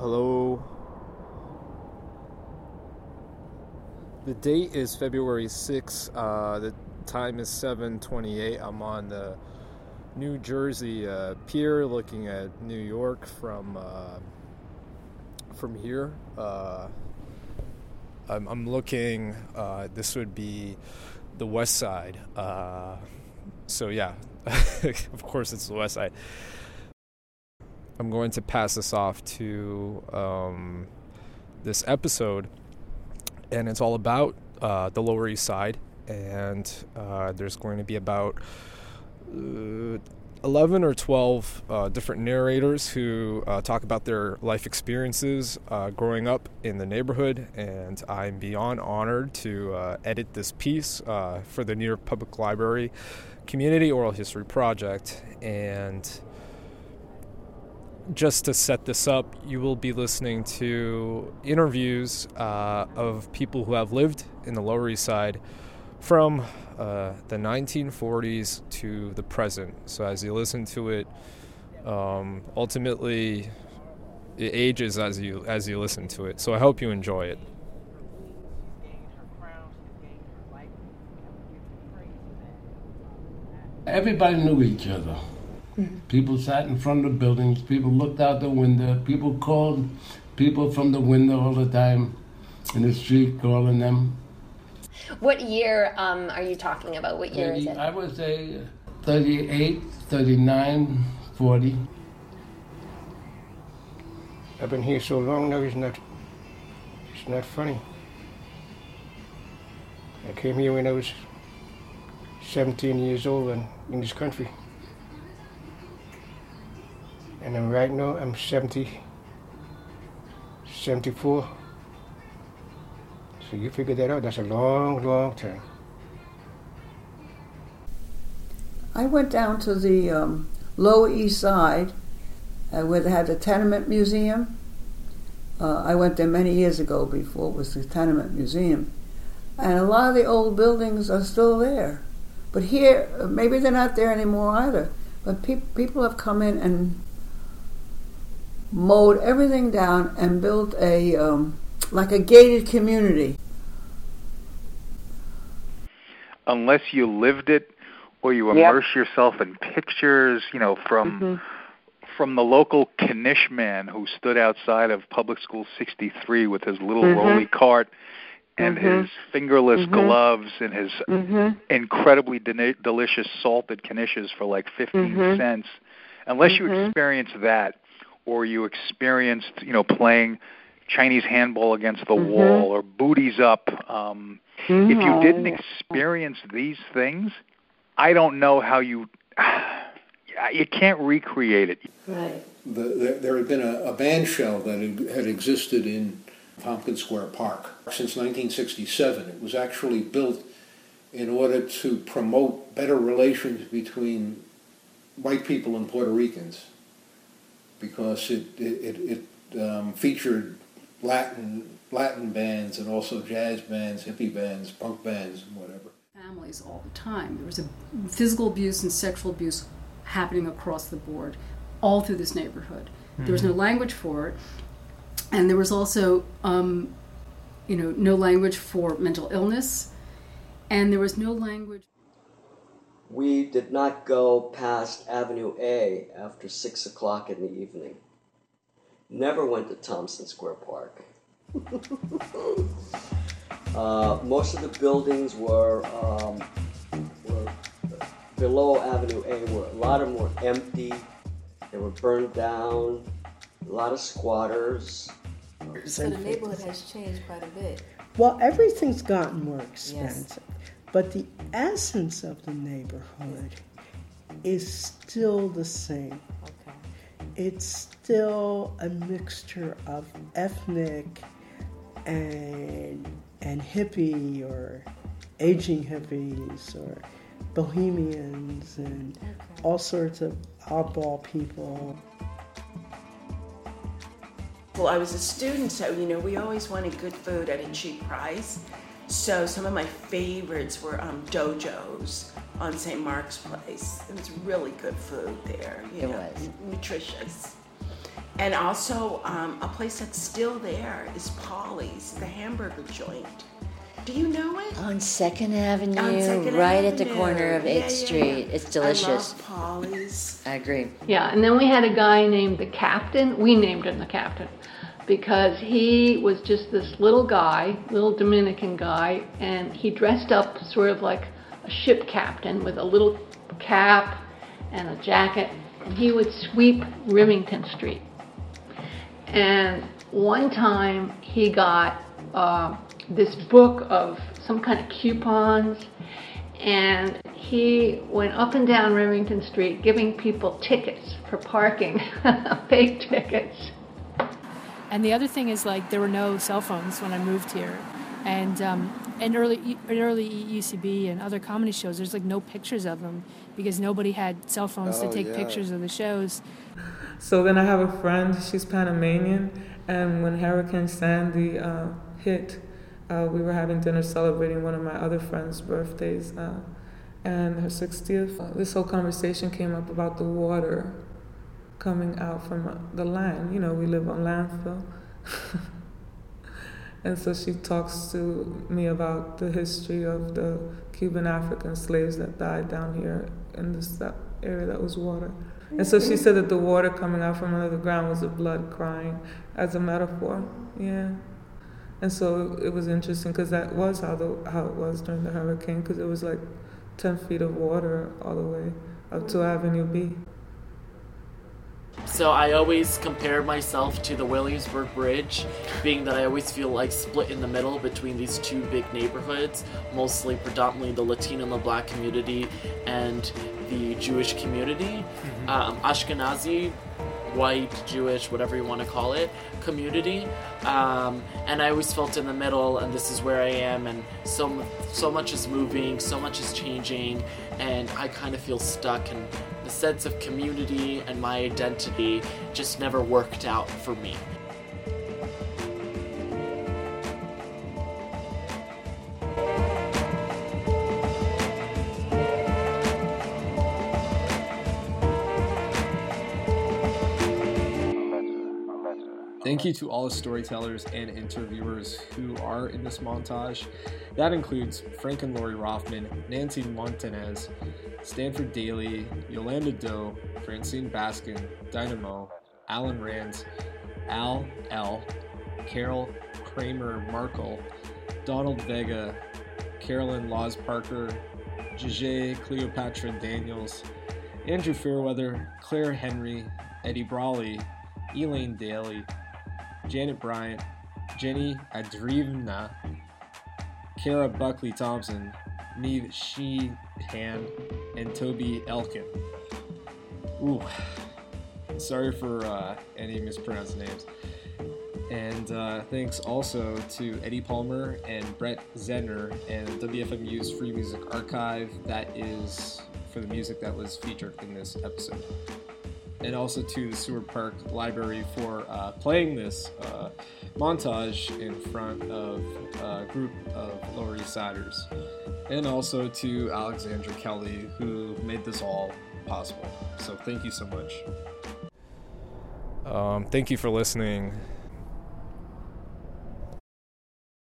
Hello. The date is February 6th. Uh, the time is 7:28. I'm on the New Jersey uh, pier, looking at New York from uh, from here. Uh, I'm, I'm, looking. Uh, this would be the west side. Uh, so yeah, of course it's the west side. I'm going to pass this off to um, this episode, and it's all about uh, the Lower East Side. And uh, there's going to be about uh, 11 or 12 uh, different narrators who uh, talk about their life experiences uh, growing up in the neighborhood. And I'm beyond honored to edit this piece for the New York Public Library Community Oral History Project. And just to set this up, you will be listening to interviews uh, of people who have lived in the Lower East Side from uh, the 1940s to the present. So as you listen to it, um, ultimately it ages as you as you listen to it. So I hope you enjoy it. Everybody knew each other. Mm-hmm. People sat in front of buildings. People looked out the window. People called people from the window all the time in the street, calling them. What year um, are you talking about? What year 30, is it? I would say 38, 39, 40. I've been here so long now, it's not, it's not funny. I came here when I was 17 years old and in this country. And then right now I'm 70, 74. So you figure that out. That's a long, long time. I went down to the um, Lower East Side uh, where they had the Tenement Museum. Uh, I went there many years ago before it was the Tenement Museum. And a lot of the old buildings are still there. But here, maybe they're not there anymore either. But pe- people have come in and mowed everything down and built a um, like a gated community. Unless you lived it or you immerse yep. yourself in pictures, you know, from mm-hmm. from the local Knish man who stood outside of Public School 63 with his little mm-hmm. rolly cart and mm-hmm. his fingerless mm-hmm. gloves and his mm-hmm. incredibly de- delicious salted knishes for like 15 mm-hmm. cents. Unless you experience that, or you experienced, you know, playing Chinese handball against the mm-hmm. wall or booties up. Um, mm-hmm. If you didn't experience these things, I don't know how you. You can't recreate it. Right. The, there, there, had been a, a band shell that had, had existed in Tompkins Square Park since 1967. It was actually built in order to promote better relations between white people and Puerto Ricans because it it, it um, featured Latin Latin bands and also jazz bands, hippie bands, punk bands, and whatever. Families all the time. There was a physical abuse and sexual abuse happening across the board, all through this neighborhood. Mm-hmm. There was no hmm. language for it, and there was also, um, you know, no language for mental illness, and there was no language we did not go past Avenue A after 6 o'clock in the evening. Never went to Thompson Square Park. uh, most of the buildings were, um, were below Avenue A, were a lot of them were empty. They were burned down. A lot of squatters. So the neighborhood has changed quite a bit. Well, everything's gotten more expensive. Yes. But the essence of the neighborhood is still the same. Okay. It's still a mixture of ethnic and and hippie or aging hippies or bohemians and okay. all sorts of oddball people. Well, I was a student, so you know, we always wanted good food at a cheap price. So some of my favorites were um, Dojo's on St. Mark's Place. It was really good food there, you it know, was. nutritious. And also, um, a place that's still there is Polly's, the hamburger joint. Do you know it? On Second Avenue, On Second right at the corner of 8th Yeah, yeah, Street. yeah. It's delicious. I love Polly's. I agree. Yeah, and then we had a guy named the captain. We named him the captain because he was just this little guy, little Dominican guy, and he dressed up sort of like a ship captain with a little cap and a jacket, and he would sweep Rivington Street. And one time he got uh, this book of some kind of coupons, and he went up and down Rivington Street giving people tickets for parking, fake tickets. And the other thing is like there were no cell phones when I moved here, and um, in early in early UCB and other comedy shows, there's like no pictures of them because nobody had cell phones Oh, to take yeah. pictures of the shows. So then I have a friend, she's Panamanian, and when Hurricane Sandy uh, hit, uh, we were having dinner celebrating one of my other friends' birthdays uh, and her 60th. Uh, this whole conversation came up about the water coming out from the land. You know, we live on landfill. and so she talks to me about the history of the Cuban African slaves that died down here in this area that was water. And so she said that the water coming out from under the ground was the blood crying as a metaphor. Yeah. And so it was interesting because that was how the how it was during the hurricane because it was like 10 feet of water all the way up to Avenue B. So I always compare myself to the Williamsburg Bridge, being that I always feel like split in the middle between these two big neighborhoods, mostly predominantly the Latino and the Black community and the Jewish community. Um, Ashkenazi, white, Jewish, whatever you want to call it, community. Um, and I always felt in the middle, and this is where I am, and so so much is moving, so much is changing, and I kind of feel stuck. And the sense of community and my identity just never worked out for me. Thank you to all the storytellers and interviewers who are in this montage. That includes Frank and Lori Rothman, Nancy Montanez, Stanford Daly, Yolanda Doe, Francine Baskin, Dynamo, Alan Rands, Al L, Carol Kramer Markle, Donald Vega, Carolyn Laws Parker, Jije Cleopatra Daniels, Andrew Fairweather, Claire Henry, Eddie Brawley, Elaine Daly, Janet Bryant, Jenny Adrivna, Kara Buckley Thompson, Neve Sheehan, and Toby Elkin. Ooh, sorry for uh, any mispronounced names. And uh, thanks also to Eddie Palmer and Brett Zedner and WFMU's Free Music Archive. That is for the music that was featured in this episode and also to the Seward Park Library for uh, playing this uh, montage in front of a group of Lower East Siders, and also to Alexandra Kelly who made this all possible. So thank you so much. Um, thank you for listening.